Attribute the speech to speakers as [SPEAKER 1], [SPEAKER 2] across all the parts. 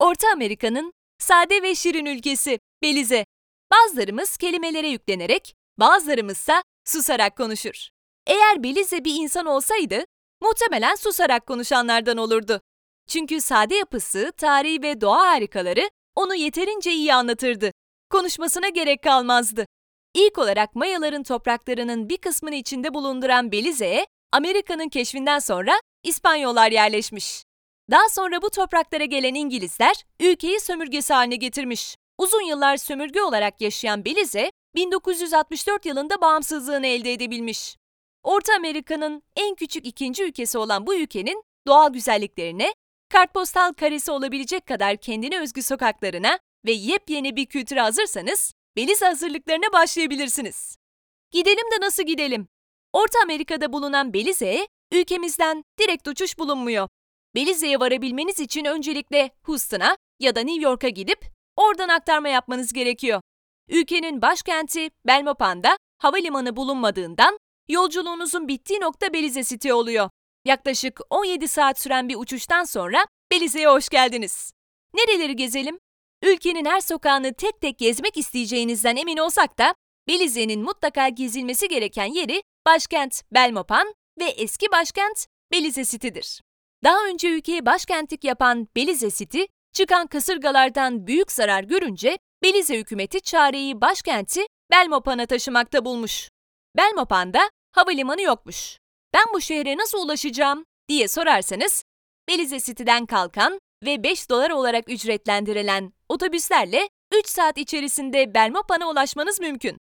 [SPEAKER 1] Orta Amerika'nın sade ve şirin ülkesi Belize. Bazılarımız kelimelere yüklenerek, bazılarımızsa susarak konuşur. Eğer Belize bir insan olsaydı, muhtemelen susarak konuşanlardan olurdu. Çünkü sade yapısı, tarihi ve doğa harikaları onu yeterince iyi anlatırdı. Konuşmasına gerek kalmazdı. İlk olarak Mayaların topraklarının bir kısmını içinde bulunduran Belize'ye Amerika'nın keşfinden sonra İspanyollar yerleşmiş. Daha sonra bu topraklara gelen İngilizler ülkeyi sömürgesi haline getirmiş. Uzun yıllar sömürge olarak yaşayan Belize, 1964 yılında bağımsızlığını elde edebilmiş. Orta Amerika'nın en küçük ikinci ülkesi olan bu ülkenin doğal güzelliklerine, kartpostal karesi olabilecek kadar kendine özgü sokaklarına ve yepyeni bir kültüre hazırsanız, Belize hazırlıklarına başlayabilirsiniz. Gidelim de nasıl gidelim? Orta Amerika'da bulunan Belize'ye ülkemizden direkt uçuş bulunmuyor. Belize'ye varabilmeniz için öncelikle Houston'a ya da New York'a gidip oradan aktarma yapmanız gerekiyor. Ülkenin başkenti Belmopan'da havalimanı bulunmadığından yolculuğunuzun bittiği nokta Belize City oluyor. Yaklaşık 17 saat süren bir uçuştan sonra Belize'ye hoş geldiniz. Nereleri gezelim? Ülkenin her sokağını tek tek gezmek isteyeceğinizden emin olsak da Belize'nin mutlaka gezilmesi gereken yeri başkent Belmopan ve eski başkent Belize City'dir. Daha önce ülkeyi başkentlik yapan Belize City, çıkan kasırgalardan büyük zarar görünce Belize hükümeti çareyi başkenti Belmopan'a taşımakta bulmuş. Belmopan'da havalimanı yokmuş. Ben bu şehre nasıl ulaşacağım diye sorarsanız, Belize City'den kalkan ve 5 dolar olarak ücretlendirilen otobüslerle 3 saat içerisinde Belmopan'a ulaşmanız mümkün.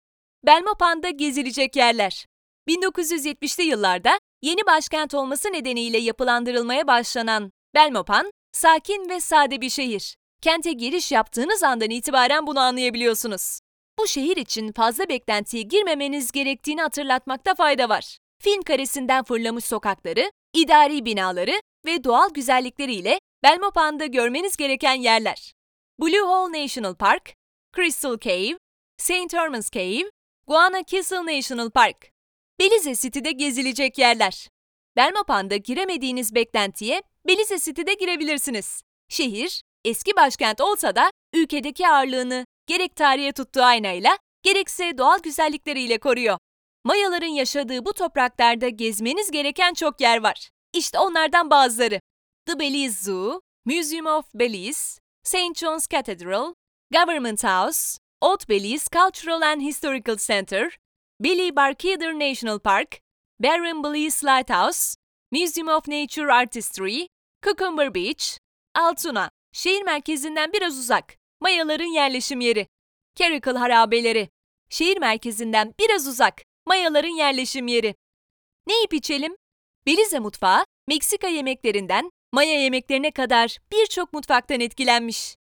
[SPEAKER 1] Belmopan'da gezilecek yerler. 1970'li yıllarda yeni başkent olması nedeniyle yapılandırılmaya başlanan Belmopan, sakin ve sade bir şehir. Kente giriş yaptığınız andan itibaren bunu anlayabiliyorsunuz. Bu şehir için fazla beklentiye girmemeniz gerektiğini hatırlatmakta fayda var. Film karesinden fırlamış sokakları, idari binaları ve doğal güzellikleriyle Belmopan'da görmeniz gereken yerler. Blue Hole National Park, Crystal Cave, St. Herman's Cave, Guana Kissel National Park. Belize City'de gezilecek yerler. Belmopan'da giremediğiniz beklentiye Belize City'de girebilirsiniz. Şehir, eski başkent olsa da ülkedeki ağırlığını gerek tarihe tuttuğu aynayla, gerekse doğal güzellikleriyle koruyor. Mayaların yaşadığı bu topraklarda gezmeniz gereken çok yer var. İşte onlardan bazıları. The Belize Zoo, Museum of Belize, St. John's Cathedral, Government House, Old Belize Cultural and Historical Center, Billy Barkeder National Park, Barren Belize Lighthouse, Museum of Nature Artistry, Cucumber Beach, Altuna, şehir merkezinden biraz uzak, Mayaların yerleşim yeri. Caracal harabeleri, şehir merkezinden biraz uzak, Mayaların yerleşim yeri. Ne yiyip içelim? Belize mutfağı, Meksika yemeklerinden Maya yemeklerine kadar birçok mutfaktan etkilenmiş.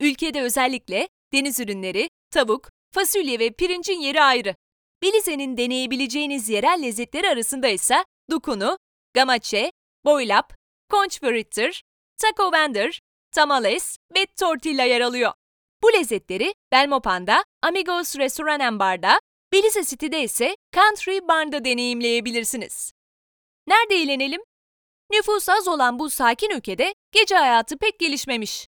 [SPEAKER 1] Ülkede özellikle deniz ürünleri, tavuk, fasulye ve pirincin yeri ayrı. Belize'nin deneyebileceğiniz yerel lezzetleri arasında ise dukunu, gamache, boylap, conch fritter, taco bender, tamales ve tortilla yer alıyor. Bu lezzetleri Belmopan'da, Amigos Restoran Bar'da, Belize City'de ise Country Bar'da deneyimleyebilirsiniz. Nerede eğlenelim? Nüfus az olan bu sakin ülkede gece hayatı pek gelişmemiş.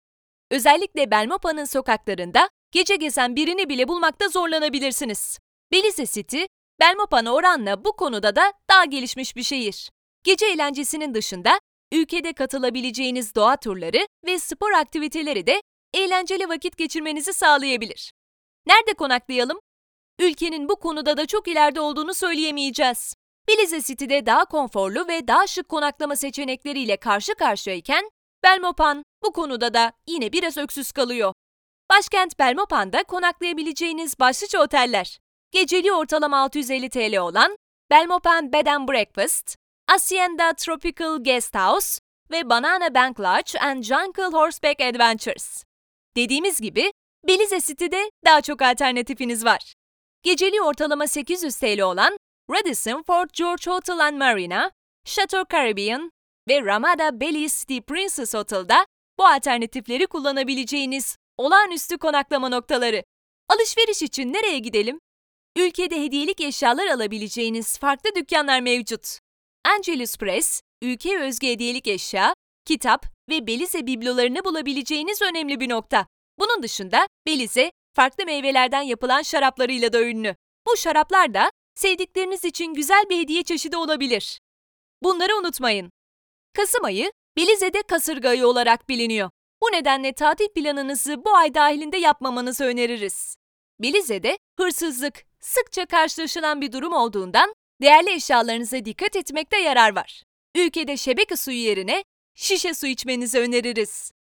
[SPEAKER 1] Özellikle Belmopa'nın sokaklarında gece gezen birini bile bulmakta zorlanabilirsiniz. Belize City, Belmopan'a oranla bu konuda da daha gelişmiş bir şehir. Gece eğlencesinin dışında ülkede katılabileceğiniz doğa turları ve spor aktiviteleri de eğlenceli vakit geçirmenizi sağlayabilir. Nerede konaklayalım? Ülkenin bu konuda da çok ileride olduğunu söyleyemeyeceğiz. Belize City'de daha konforlu ve daha şık konaklama seçenekleriyle karşı karşıyayken, Belmopan bu konuda da yine biraz öksüz kalıyor. Başkent Belmopan'da konaklayabileceğiniz başlıca oteller. Geceliği ortalama 650 TL olan Belmopan Bed and Breakfast, Hacienda Tropical Guest House ve Banana Bank Lodge and Jungle Horseback Adventures. Dediğimiz gibi Belize City'de daha çok alternatifiniz var. Geceliği ortalama 800 TL olan Radisson Fort George Hotel and Marina, Chateau Caribbean ve Ramada Belize City Princess Hotel'da bu alternatifleri kullanabileceğiniz olağanüstü konaklama noktaları. Alışveriş için nereye gidelim? Ülkede hediyelik eşyalar alabileceğiniz farklı dükkanlar mevcut. Angelus Press, ülkeye özgü hediyelik eşya, kitap ve Belize biblolarını bulabileceğiniz önemli bir nokta. Bunun dışında Belize, farklı meyvelerden yapılan şaraplarıyla da ünlü. Bu şaraplar da sevdikleriniz için güzel bir hediye çeşidi olabilir. Bunları unutmayın. Kasım ayı Belize'de kasırga ayı olarak biliniyor. Bu nedenle tatil planınızı bu ay dahilinde yapmamanızı öneririz. Belize'de hırsızlık sıkça karşılaşılan bir durum olduğundan değerli eşyalarınıza dikkat etmekte yarar var. Ülkede şebeke suyu yerine şişe su içmenizi öneririz.